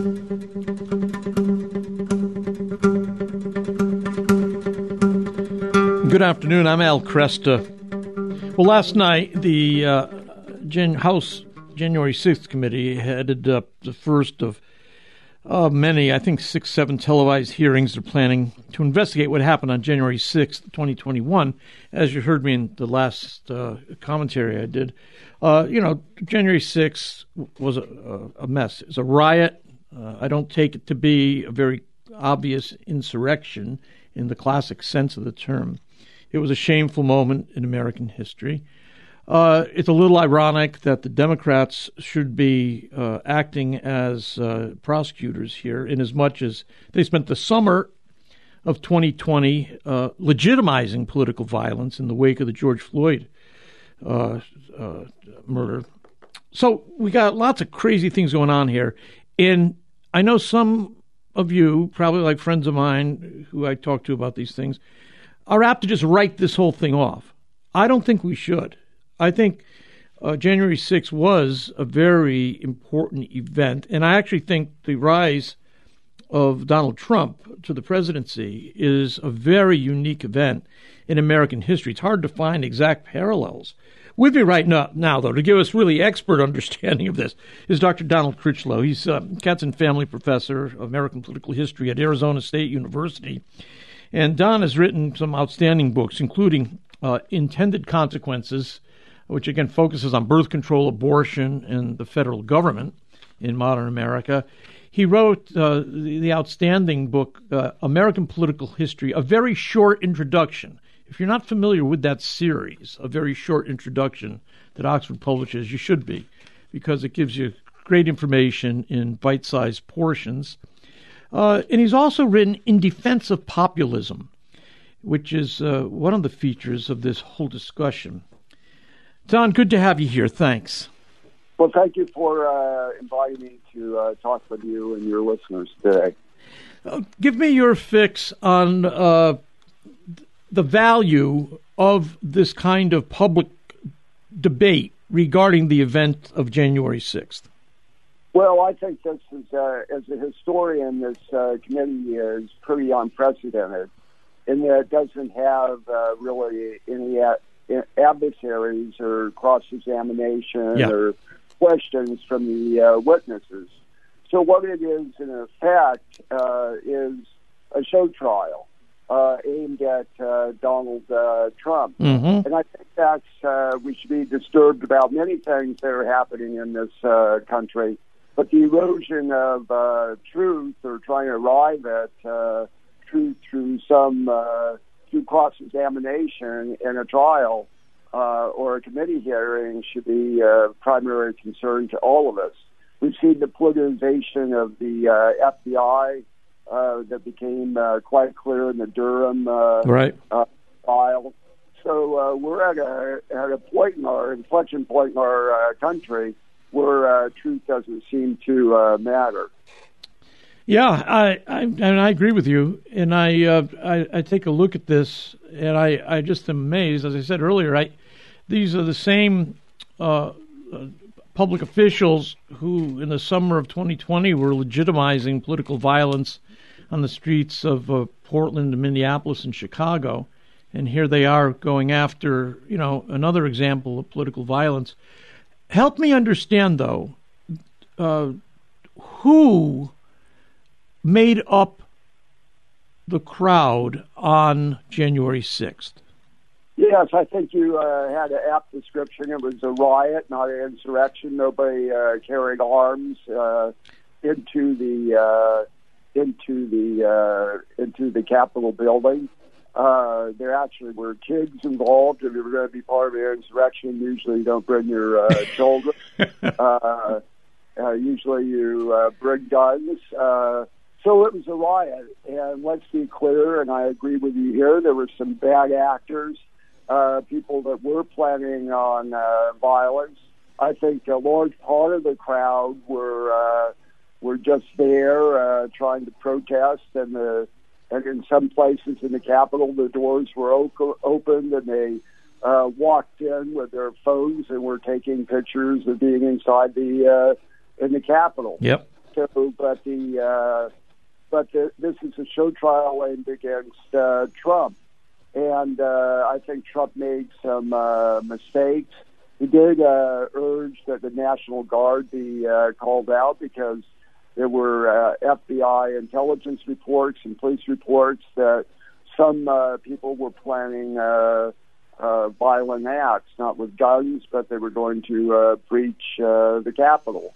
Good afternoon. I'm Al Kresta. Well, last night, the uh, Gen- House January 6th committee headed up the first of uh, many, I think six, seven televised hearings they're planning to investigate what happened on January 6th, 2021. As you heard me in the last uh, commentary I did, uh, you know, January 6th was a, a mess. It's a riot. Uh, I don't take it to be a very obvious insurrection in the classic sense of the term. It was a shameful moment in American history. Uh, it's a little ironic that the Democrats should be uh, acting as uh, prosecutors here, in as much as they spent the summer of 2020 uh, legitimizing political violence in the wake of the George Floyd uh, uh, murder. So we got lots of crazy things going on here. And I know some of you, probably like friends of mine who I talk to about these things, are apt to just write this whole thing off. I don't think we should. I think uh, January 6th was a very important event, and I actually think the rise of Donald Trump to the presidency is a very unique event in American history. It's hard to find exact parallels. With me right now, now, though, to give us really expert understanding of this is Dr. Donald Critchlow. He's a Katzin Family Professor of American Political History at Arizona State University. And Don has written some outstanding books, including uh, Intended Consequences, which again focuses on birth control, abortion, and the federal government in modern America. He wrote uh, the, the, outstanding book, uh, American Political History, a very short introduction. If you're not familiar with that series, a very short introduction that Oxford publishes, you should be, because it gives you great information in bite sized portions. Uh, and he's also written In Defense of Populism, which is uh, one of the features of this whole discussion. Don, good to have you here. Thanks. Well, thank you for uh, inviting me to uh, talk with you and your listeners today. Uh, give me your fix on uh, the value of this kind of public debate regarding the event of January 6th. Well, I think this is, uh, as a historian, this uh, committee is pretty unprecedented in that it doesn't have uh, really any a- adversaries or cross examination yeah. or questions from the uh, witnesses. So, what it is, in effect, uh, is a show trial. Uh, aimed at uh, Donald uh, Trump. Mm-hmm. And I think that's, uh, we should be disturbed about many things that are happening in this uh, country. But the erosion of uh, truth or trying to arrive at uh, truth through some uh, through cross examination in a trial uh, or a committee hearing should be a primary concern to all of us. We've seen the politicization of the uh, FBI uh, that became uh, quite clear in the Durham uh, right. uh, trial. So uh, we're at a at a point in our inflection point in our uh, country where uh, truth doesn't seem to uh, matter. Yeah, I, I and I agree with you, and I, uh, I, I take a look at this, and I I just am amazed. As I said earlier, I these are the same uh, uh, public officials who, in the summer of 2020, were legitimizing political violence on the streets of uh, Portland, Minneapolis, and Chicago, and here they are going after you know another example of political violence. Help me understand, though, uh, who made up the crowd on January 6th? Yes, I think you uh, had an apt description. It was a riot, not an insurrection. Nobody uh, carried arms uh, into the uh, into the uh, into the Capitol building. Uh, there actually were kids involved. If you were going to be part of an insurrection, usually you don't bring your uh, children. uh, uh, usually you uh, bring guns. Uh, so it was a riot. And let's be clear, and I agree with you here, there were some bad actors, uh, people that were planning on uh, violence. I think a large part of the crowd were uh, were just there uh, trying to protest, and the and in some places in the Capitol, the doors were op- opened and they uh, walked in with their phones and were taking pictures of being inside the uh, in the Capitol. Yep. So, but the uh, but the, this is a show trial aimed against uh, Trump, and uh, I think Trump made some uh, mistakes. He did uh, urge that the National Guard be uh, called out because there were uh, FBI intelligence reports and police reports that some uh, people were planning uh, uh, violent acts, not with guns, but they were going to uh, breach uh, the Capitol,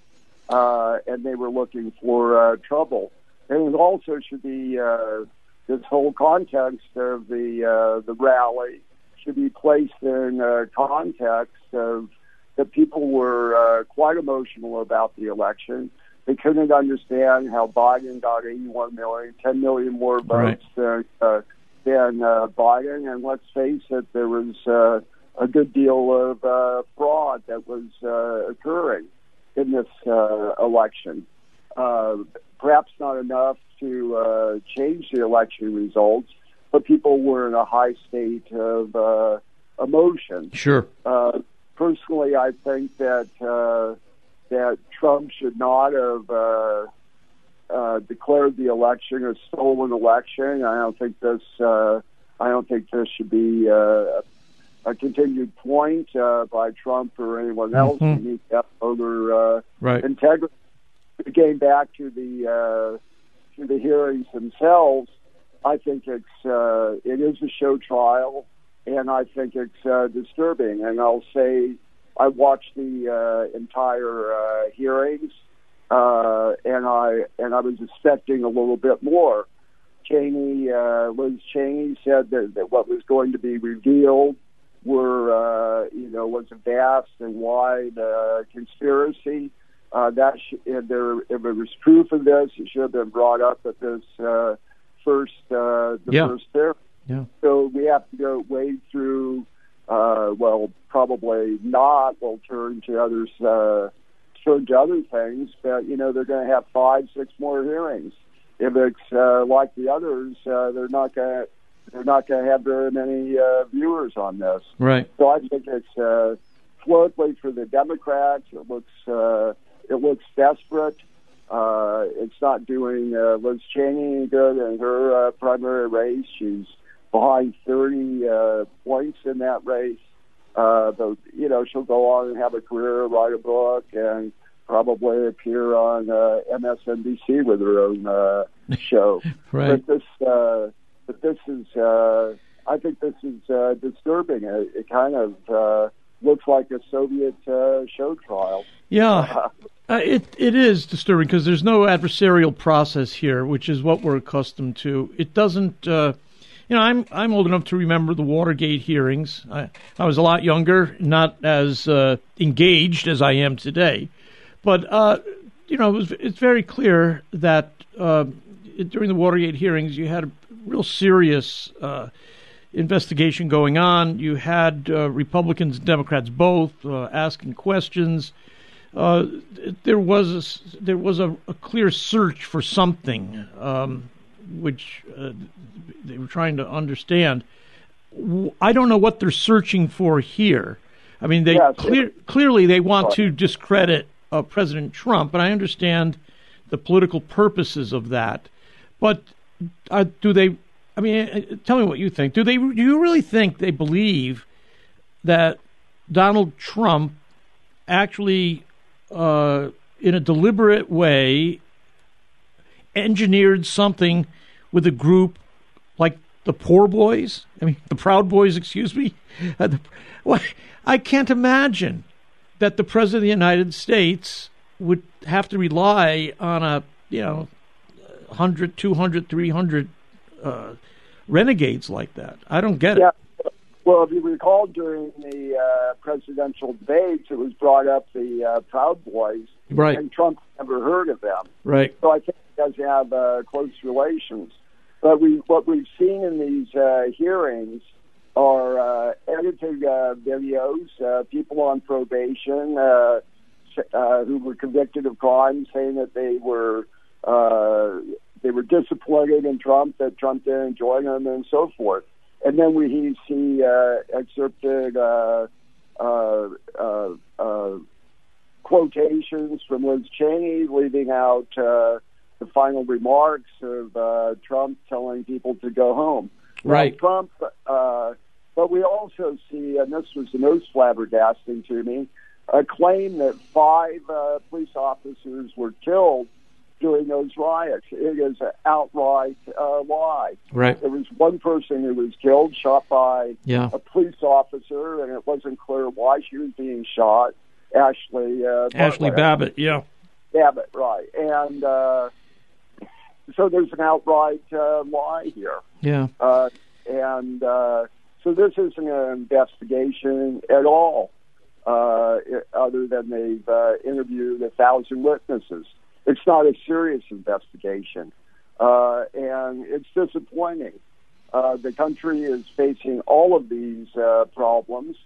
uh, and they were looking for uh, trouble. And it also should be uh, this whole context of the uh, the rally should be placed in uh, context of that people were uh, quite emotional about the election. They couldn't understand how Biden got 81 million, 10 million more votes right. than, uh, than uh, Biden. And let's face it, there was uh, a good deal of uh, fraud that was uh, occurring in this uh, election. Uh, perhaps not enough to uh, change the election results, but people were in a high state of uh, emotion. Sure. Uh, personally, I think that uh, that Trump should not have uh, uh, declared the election a stolen election. I don't think this. Uh, I don't think this should be uh, a continued point uh, by Trump or anyone else. Mm-hmm. We need to have voter uh, right. integrity. Getting back to the uh, to the hearings themselves, I think it's uh, it is a show trial, and I think it's uh, disturbing. And I'll say I watched the uh, entire uh, hearings, uh, and I and I was expecting a little bit more. Cheney, uh, Liz Cheney said that, that what was going to be revealed were, uh, you know, was a vast and wide uh, conspiracy. Uh, that sh- if there if there was proof of this, it should have been brought up at this uh, first uh, the yeah. first hearing. Yeah. So we have to go wade through uh, well, probably not. We'll turn to others, uh, turn to other things. But you know, they're going to have five, six more hearings. If it's uh, like the others, uh, they're not going to. They're not going to have very many uh, viewers on this. Right. So I think it's uh, politically for the Democrats. It looks uh, it looks desperate. Uh, it's not doing uh, Liz Cheney any good in her uh, primary race. She's behind 30 uh, points in that race. Uh, but, you know, she'll go on and have a career, write a book, and probably appear on uh, MSNBC with her own uh, show. right. But this, uh, but this is, uh, I think this is uh, disturbing. It, it kind of uh, looks like a Soviet uh, show trial. Yeah, uh, it it is disturbing because there's no adversarial process here, which is what we're accustomed to. It doesn't. Uh, you know, I'm I'm old enough to remember the Watergate hearings. I, I was a lot younger, not as uh, engaged as I am today, but uh, you know, it was, it's very clear that uh, it, during the Watergate hearings, you had a real serious uh, investigation going on. You had Republicans and Democrats both asking questions. There was a, there was a, a, clear search for something. Um, which uh, they were trying to understand. I don't know what they're searching for here. I mean, they clear, clearly they want to discredit uh, President Trump, and I understand the political purposes of that. But uh, do they? I mean, uh, tell me what you think. Do they? Do you really think they believe that Donald Trump actually, uh, in a deliberate way, engineered something with a group like the Poor Boys. I mean, the Proud Boys, excuse me. Uh, the, well, I can't imagine that the President of the United States would have to rely on a, you know, 100, 200, 300 uh, renegades like that. I don't get yeah. it. Well, if you recall during the uh, presidential debates, it was brought up the uh, Proud Boys, right? And Trump never heard of them, right? So I think he does have uh, close relations. But we, what we've seen in these uh, hearings are uh, edited uh, videos, uh, people on probation uh, uh, who were convicted of crimes, saying that they were uh, they were disappointed in Trump, that Trump didn't join them, and so forth. And then we see uh, excerpted uh, uh, uh, uh, quotations from Liz Cheney, leaving out uh, the final remarks of uh, Trump telling people to go home. Right. Now, Trump, uh, but we also see, and this was the most flabbergasting to me, a claim that five uh, police officers were killed during those riots. It is an outright uh, lie. Right. There was one person who was killed, shot by Yeah. a police officer, and it wasn't clear why she was being shot. Ashley uh, Ashley Bartlett. Babbitt. Yeah. Babbitt, right. And uh, so there's an outright uh, lie here. Yeah. Uh, and uh, so this isn't an investigation at all, uh, other than they've uh, interviewed a thousand witnesses. It's not a serious investigation, uh, and it's disappointing. Uh, the country is facing all of these uh, problems,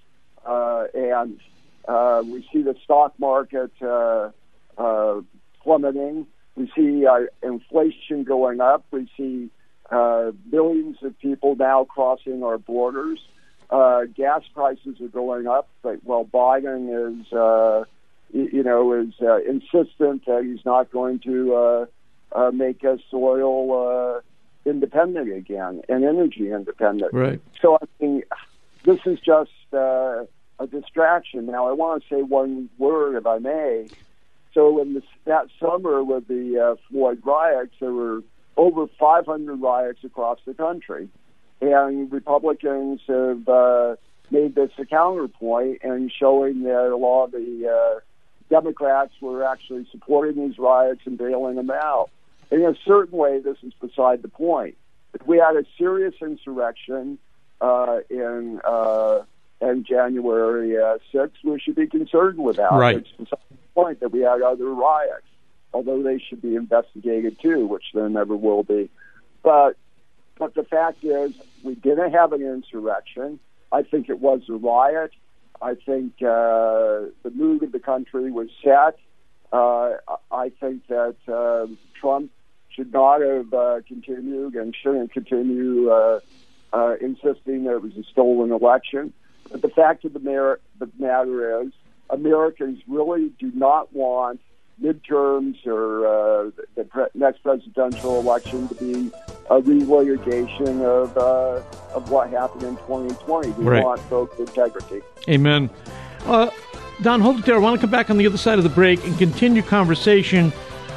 uh, and uh, we see the stock market uh, plummeting. We see inflation going up. We see uh, millions of people now crossing our borders. Uh, gas prices are going up. But, well, Biden is, uh, you know, is uh, insistent that he's not going to uh, uh, make us oil uh, independent again and energy independent. Right. So I mean, this is just uh, a distraction. Now I want to say one word, if I may. So in this, that summer with the uh, Floyd riots, there were over 500 riots across the country, and Republicans have uh, made this a counterpoint and showing that a lot of the uh, Democrats were actually supporting these riots and bailing them out. In a certain way, this is beside the point. If we had a serious insurrection uh, in uh, in January uh, 6th, we should be concerned with that. Right. It's beside the point that we had other riots, although they should be investigated too, which there never will be. But but the fact is, we didn't have an insurrection. I think it was a riot. I think uh, the mood of the country was set. Uh, I think that uh, Trump should not have uh, continued and shouldn't continue uh, uh, insisting that it was a stolen election. But the fact of the, mer- the matter is, Americans really do not want midterms or uh, the pre- next presidential election to be a relitigation of uh, of what happened in 2020. We Right. want vote integrity. Amen. Uh, Don, hold it there. I want to come back on the other side of the break and continue conversation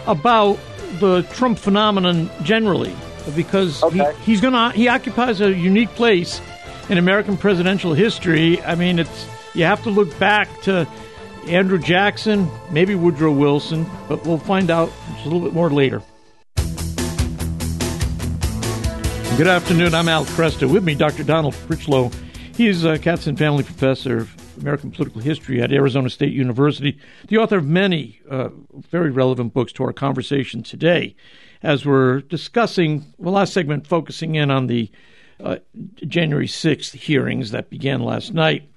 about the Trump phenomenon generally, because Okay. he, he's gonna he occupies a unique place in American presidential history. I mean, it's you have to look back to Andrew Jackson, maybe Woodrow Wilson, but we'll find out just a little bit more later. Good afternoon. I'm Al Kresta. With me, Dr. Donald Critchlow. He's a Katzin Family Professor of American Political History at Arizona State University, the author of many uh, very relevant books to our conversation today, as we're discussing the last segment, focusing in on the uh, January 6th hearings that began last night.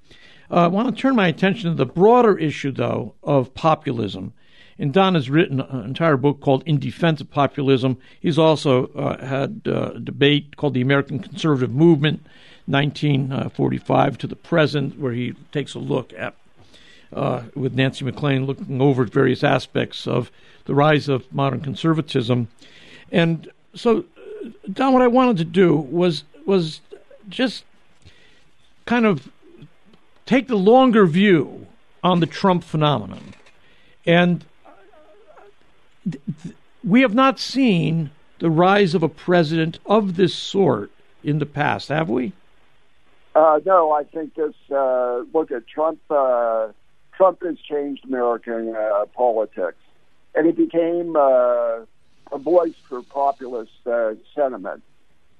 Uh, I want to turn my attention to the broader issue, though, of populism. And Don has written an entire book called In Defense of Populism. He's also uh, had uh, a debate called The American Conservative Movement, 1945 to the present, where he takes a look at, uh, with Nancy MacLean, looking over various aspects of the rise of modern conservatism. And so, uh, Don, what I wanted to do was was just kind of take the longer view on the Trump phenomenon. And we have not seen the rise of a president of this sort in the past, have we? Uh, no, I think this. Uh, look at Trump. Uh, Trump has changed American uh, politics, and he became uh, a voice for populist uh, sentiment.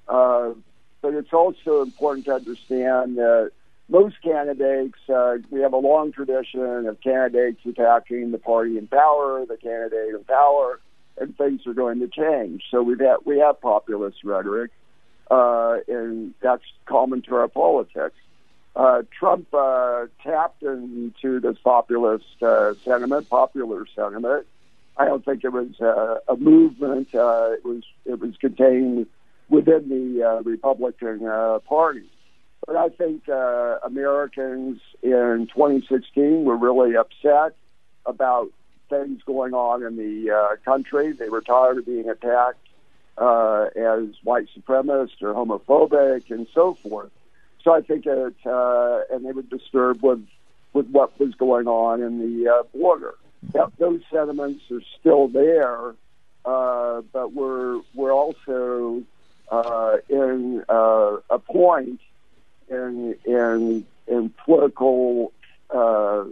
But it's also important to understand that most candidates, uh, we have a long tradition of candidates attacking the party in power, the candidate in power, and things are going to change. So we've had, we have populist rhetoric, uh, and that's common to our politics. Uh, Trump uh, tapped into this populist uh, sentiment, popular sentiment. I don't think it was uh, a movement. Uh, it was it was contained within the Republican Party. But I think uh, Americans in 2016 were really upset about things going on in the uh, country. They were tired of being attacked uh, as white supremacist or homophobic and so forth. So I think it, uh, and they were disturbed with with what was going on in the uh, border. That, those sentiments are still there, uh, but we're we're also uh, in uh, a point in in in political uh,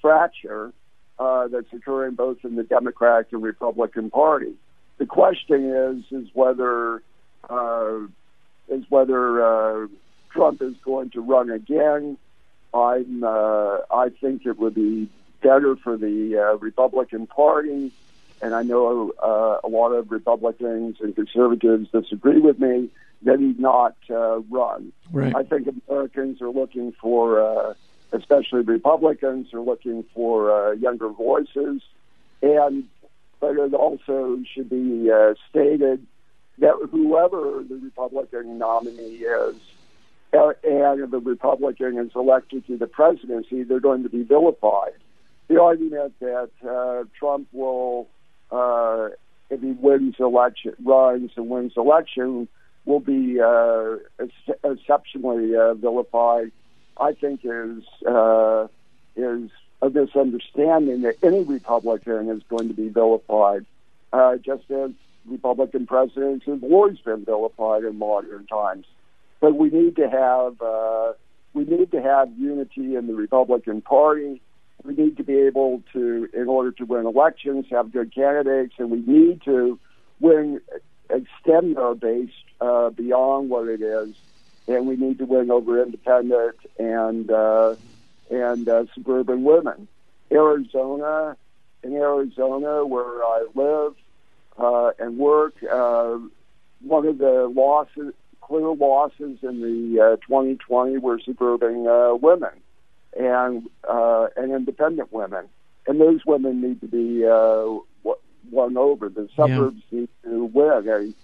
fracture uh, that's occurring both in the Democratic and Republican Party. The question is is whether uh, is whether uh, Trump is going to run again. I'm uh, I think it would be better for the uh, Republican Party, and I know uh, a lot of Republicans and conservatives disagree with me that he not uh, run. Right. I think Americans are looking for, uh, especially Republicans, are looking for uh, younger voices, and but it also should be uh, stated that whoever the Republican nominee is, uh, and the Republican is elected to the presidency, they're going to be vilified. The argument that uh, Trump will, uh, if he wins election, runs and wins election, will be uh, ex- exceptionally uh, vilified, I think is uh, is a misunderstanding that any Republican is going to be vilified, uh, just as Republican presidents have always been vilified in modern times. But we need to have uh, we need to have unity in the Republican Party. We need to be able to, in order to win elections, have good candidates, and we need to win, extend our base uh, beyond what it is, and we need to win over independent and uh, and uh, suburban women. Arizona, in Arizona, where I live uh, and work, uh, one of the losses, clear losses in the uh, 2020 were suburban uh, women and uh, and independent women, and those women need to be uh, won over. The suburbs yeah. need to win. And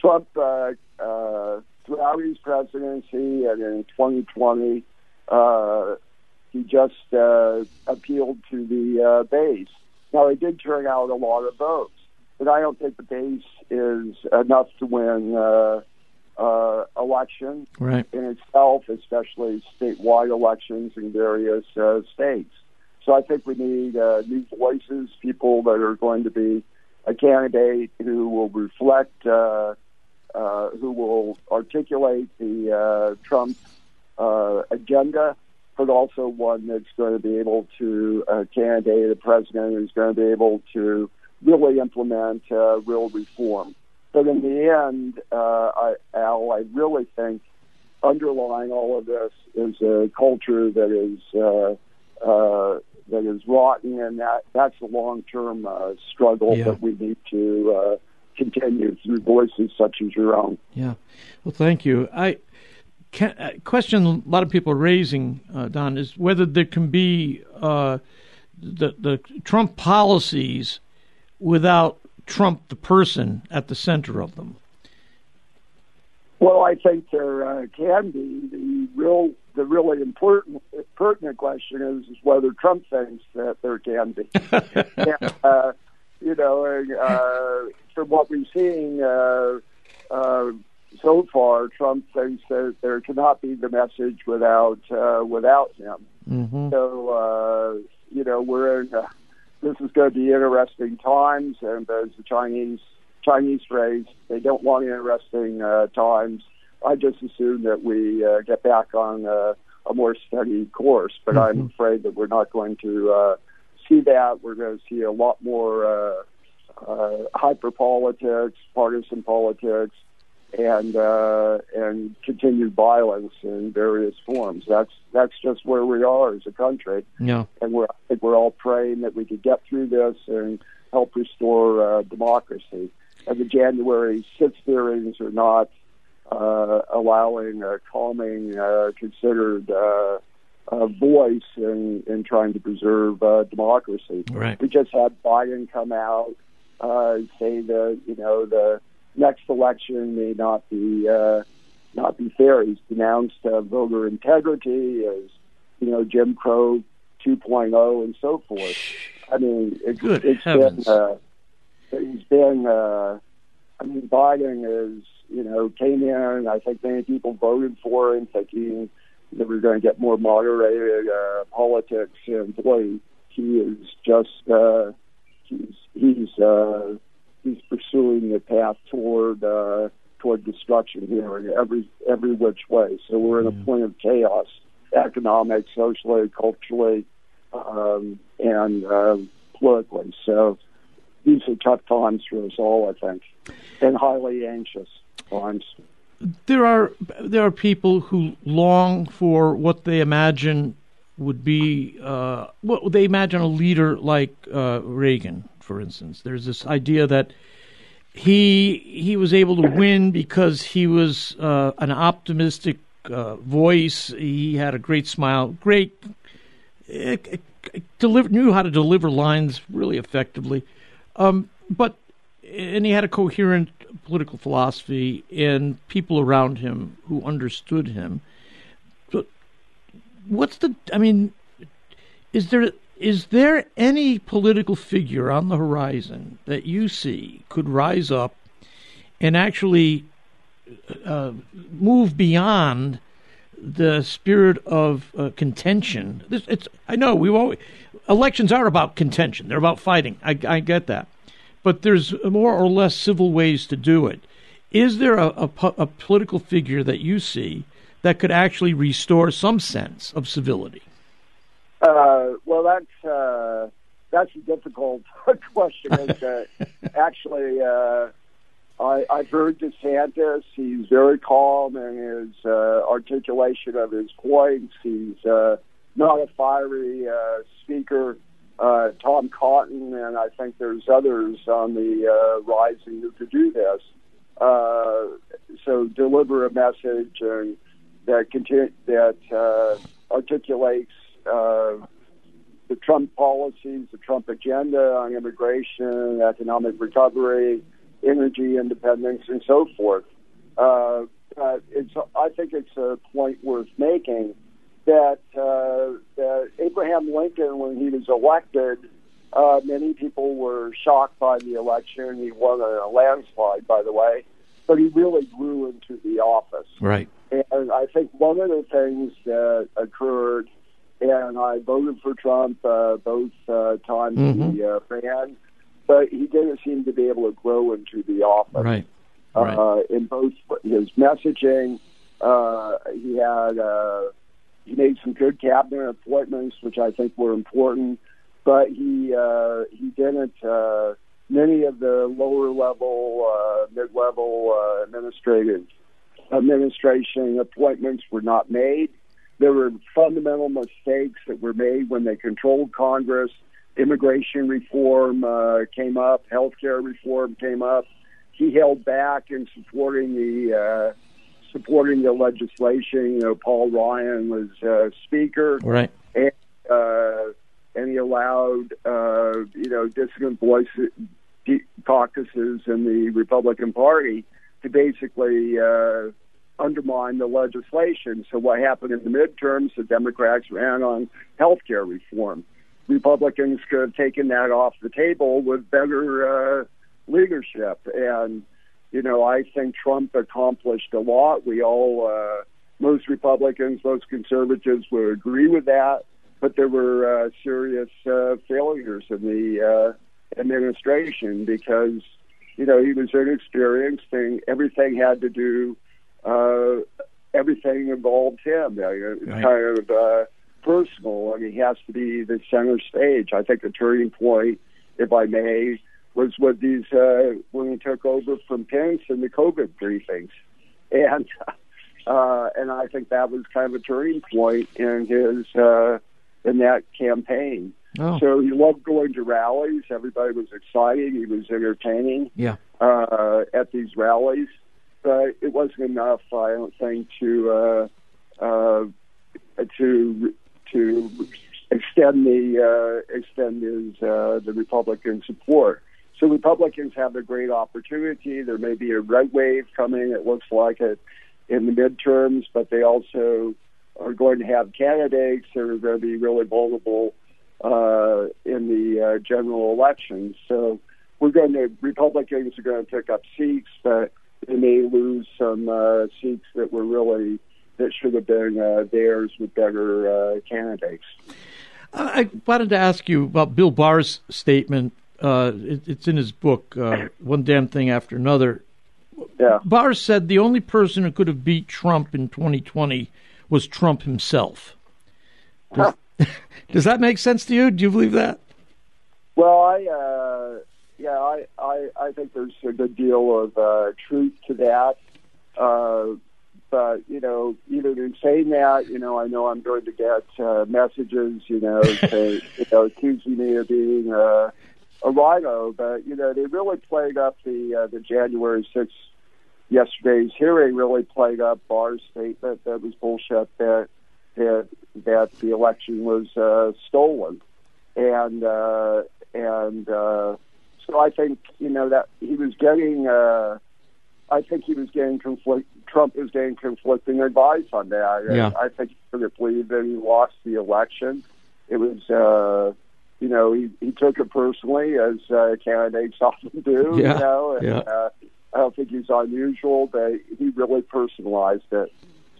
Trump, uh, uh, throughout his presidency and in 2020, uh, he just uh, appealed to the uh, base. Now, he did turn out a lot of votes, but I don't think the base is enough to win uh, uh, election right. in itself, especially statewide elections in various uh, states. So I think we need uh, new voices, people that are going to be a candidate who will reflect, uh, uh, who will articulate the uh, Trump uh, agenda, but also one that's going to be able to uh, candidate a president who's going to be able to really implement uh, real reform. But in the end, uh, I, Al, I really think underlying all of this is a culture that is uh, uh, that is rotten, and that that's a long term uh, struggle Yeah. that we need to uh, continue through voices such as your own. Yeah. Well, thank you. I can, a question a lot of people are raising, uh, Don, is whether there can be uh, the the Trump policies without Trump the person at the center of them. Well, I think there uh, can be the real, the really important, pertinent question is, is whether Trump thinks that there can be. and, uh, you know, uh, from what we've seen uh, uh, so far, Trump thinks that there cannot be the message without uh, without him. Mm-hmm. So, uh, you know, we're in. Uh, this is going to be interesting times, and as the Chinese Chinese phrase, they don't want interesting uh, times. I just assume that we uh, get back on uh, a more steady course, but I'm Mhm. afraid that we're not going to uh, see that. We're going to see a lot more uh, uh, hyper politics, partisan politics, and uh, and continued violence in various forms. That's that's just where we are as a country Yeah. and we're, I think we're all praying that we could get through this and help restore uh, democracy. And the January 6th hearings are not uh, allowing a calming, uh, considered uh, uh, voice in, in trying to preserve uh, democracy. Right. We just had Biden come out uh, say that you know the next election may not be uh, not be fair. He's denounced uh, voter integrity as you know Jim Crow 2.0 and so forth. I mean, it's, Good it's heavens. been, uh, he's been, uh, I mean, Biden is, you know, came in, I think many people voted for him thinking that we're going to get more moderated uh, politics, and boy, he is just, uh, he's, he's, uh, he's pursuing a path toward, uh, toward destruction here in every, every which way. So we're in a point of chaos, economic, socially, culturally, um, and uh, politically. So these are tough times for us all, I think, and highly anxious times. there are there are people who long for what they imagine would be uh, what they imagine a leader like uh, Reagan, for instance. There's this idea that he he was able to win because he was uh, an optimistic uh, voice. He had a great smile, great uh, deliver, knew how to deliver lines really effectively. Um, but and he had a coherent political philosophy and people around him who understood him. But what's the? I mean, is there is there any political figure on the horizon that you see could rise up and actually uh, move beyond the spirit of uh, contention? This, it's I know we always elections are about contention; they're about fighting. I, I get that, but there's more or less civil ways to do it. Is there a, a, a political figure that you see that could actually restore some sense of civility? Uh, well, that's uh, that's a difficult question. Uh, actually, uh, I, I've heard DeSantis. He's very calm in his uh, articulation of his points. He's uh, not a fiery uh, speaker. Uh, Tom Cotton, and I think there's others on the uh, rising who could do this. Uh, so deliver a message and that continue, that uh, articulates uh, the Trump policies, the Trump agenda on immigration, economic recovery, energy independence, and so forth. Uh, but it's, I think it's a point worth making that, uh, that Abraham Lincoln, when he was elected, uh, many people were shocked by the election. He won a landslide, by the way, but he really grew into the office. Right. And I think one of the things that occurred, and I voted for Trump uh, both uh, times Mhm. he uh, ran, but he didn't seem to be able to grow into the office. Right. Uh, Right. in both his messaging, uh, he had uh, he made some good cabinet appointments, which I think were important, but he uh, he didn't. Uh, many of the lower level, uh, mid level uh, administrative administration appointments were not made. There were fundamental mistakes that were made when they controlled Congress. Immigration reform uh, came up, healthcare reform came up. He held back in supporting the uh, supporting the legislation. You know, Paul Ryan was uh, speaker Right. and uh, and he allowed uh, you know dissident voices caucuses in the Republican Party to basically uh, undermine the legislation. So what happened in the midterms? The Democrats ran on health care reform. Republicans could have taken that off the table with better uh, leadership. And you know, I think Trump accomplished a lot. We all, uh, most Republicans, most conservatives would agree with that. But there were uh, serious uh, failures in the uh, administration because, you know, he was inexperienced and everything had to do, uh, everything involved him. Uh, It's Right. kind of uh, personal, and he has to be the center stage. I think the turning point, if I may, was with these uh, when he took over from Pence in the COVID briefings, and uh, and I think that was kind of a turning point in his uh, in that campaign. Oh. So he loved going to rallies. Everybody was excited. He was entertaining Yeah. uh, at these rallies, but it wasn't enough, I don't think, to uh, uh, to to extend the uh, extend his the Republican support. So Republicans have a great opportunity. There may be a red wave coming. It looks like it in the midterms, but they also are going to have candidates that are going to be really vulnerable uh, in the uh, general election. So we're going to Republicans are going to pick up seats, but they may lose some uh, seats that were really that should have been uh, theirs with better uh, candidates. I wanted to ask you about Bill Barr's statement. Uh, it, it's in his book, uh, One Damn Thing After Another. Yeah. Barr said the only person who could have beat Trump in 2020 was Trump himself. Does, does that make sense to you? Do you believe that? Well, I uh, yeah, I, I I think there's a good deal of uh, truth to that. Uh, but you know, even in saying that, you know, I know I'm going to get uh, messages, you know, say, you know, accusing me of being uh, a RINO. But you know, they really played up the uh, the January 6th yesterday's hearing. Really played up Barr's statement that was bullshit that that that the election was uh, stolen, and uh, and uh, so I think you know that he was getting. Uh, I think he was getting conflict. Trump was getting conflicting advice on that. Yeah. I think he couldn't believe that he lost the election. It was, uh, you know, he, he took it personally, as uh, candidates often do. Yeah. You know, and, Yeah. uh, I don't think he's unusual, but he really personalized it.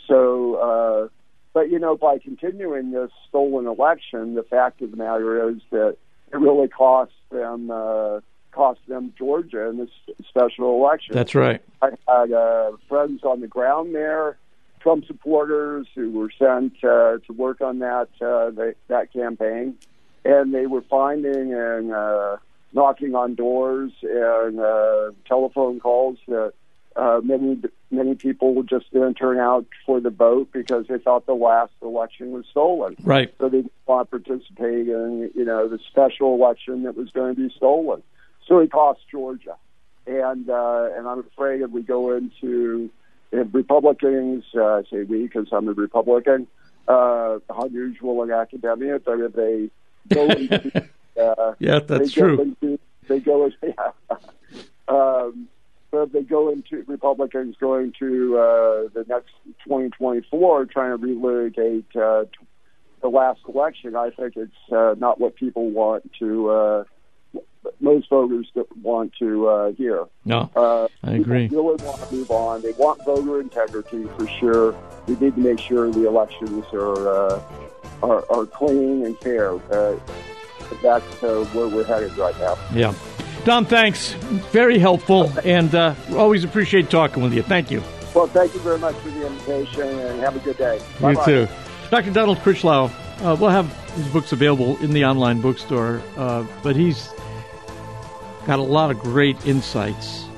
So, uh, but you know, by continuing this stolen election, the fact of the matter is that it really cost them. Uh, cost them Georgia in this special election. That's right. I had uh, friends on the ground there, Trump supporters who were sent uh, to work on that uh, they, that campaign, and they were finding and uh, knocking on doors and uh, telephone calls that uh, many many people just didn't turn out for the vote because they thought the last election was stolen. Right. So they didn't want to participate in you know the special election that was going to be stolen. So it cost Georgia, and uh, and I'm afraid if we go into if Republicans, uh, say we because I'm a Republican, uh, unusual in academia, but if they go into uh, Yeah, that's go true. Into, they go into, yeah. um, so if they go into Republicans going to uh, the next 2024 trying to relitigate uh, t- the last election, I think it's uh, not what people want to. Uh, most voters don't want to uh, hear. No, Uh, I agree. People really want to move on. They want voter integrity for sure. We need to make sure the elections are uh, are, are clean and fair. Uh, that's uh, where we're headed right now. Yeah. Don, thanks. Very helpful, and uh, always appreciate talking with you. Thank you. Well, thank you very much for the invitation, and have a good day. You Bye-bye. too. Dr. Donald Critchlow, uh, we'll have his books available in the online bookstore, uh, but he's got a lot of great insights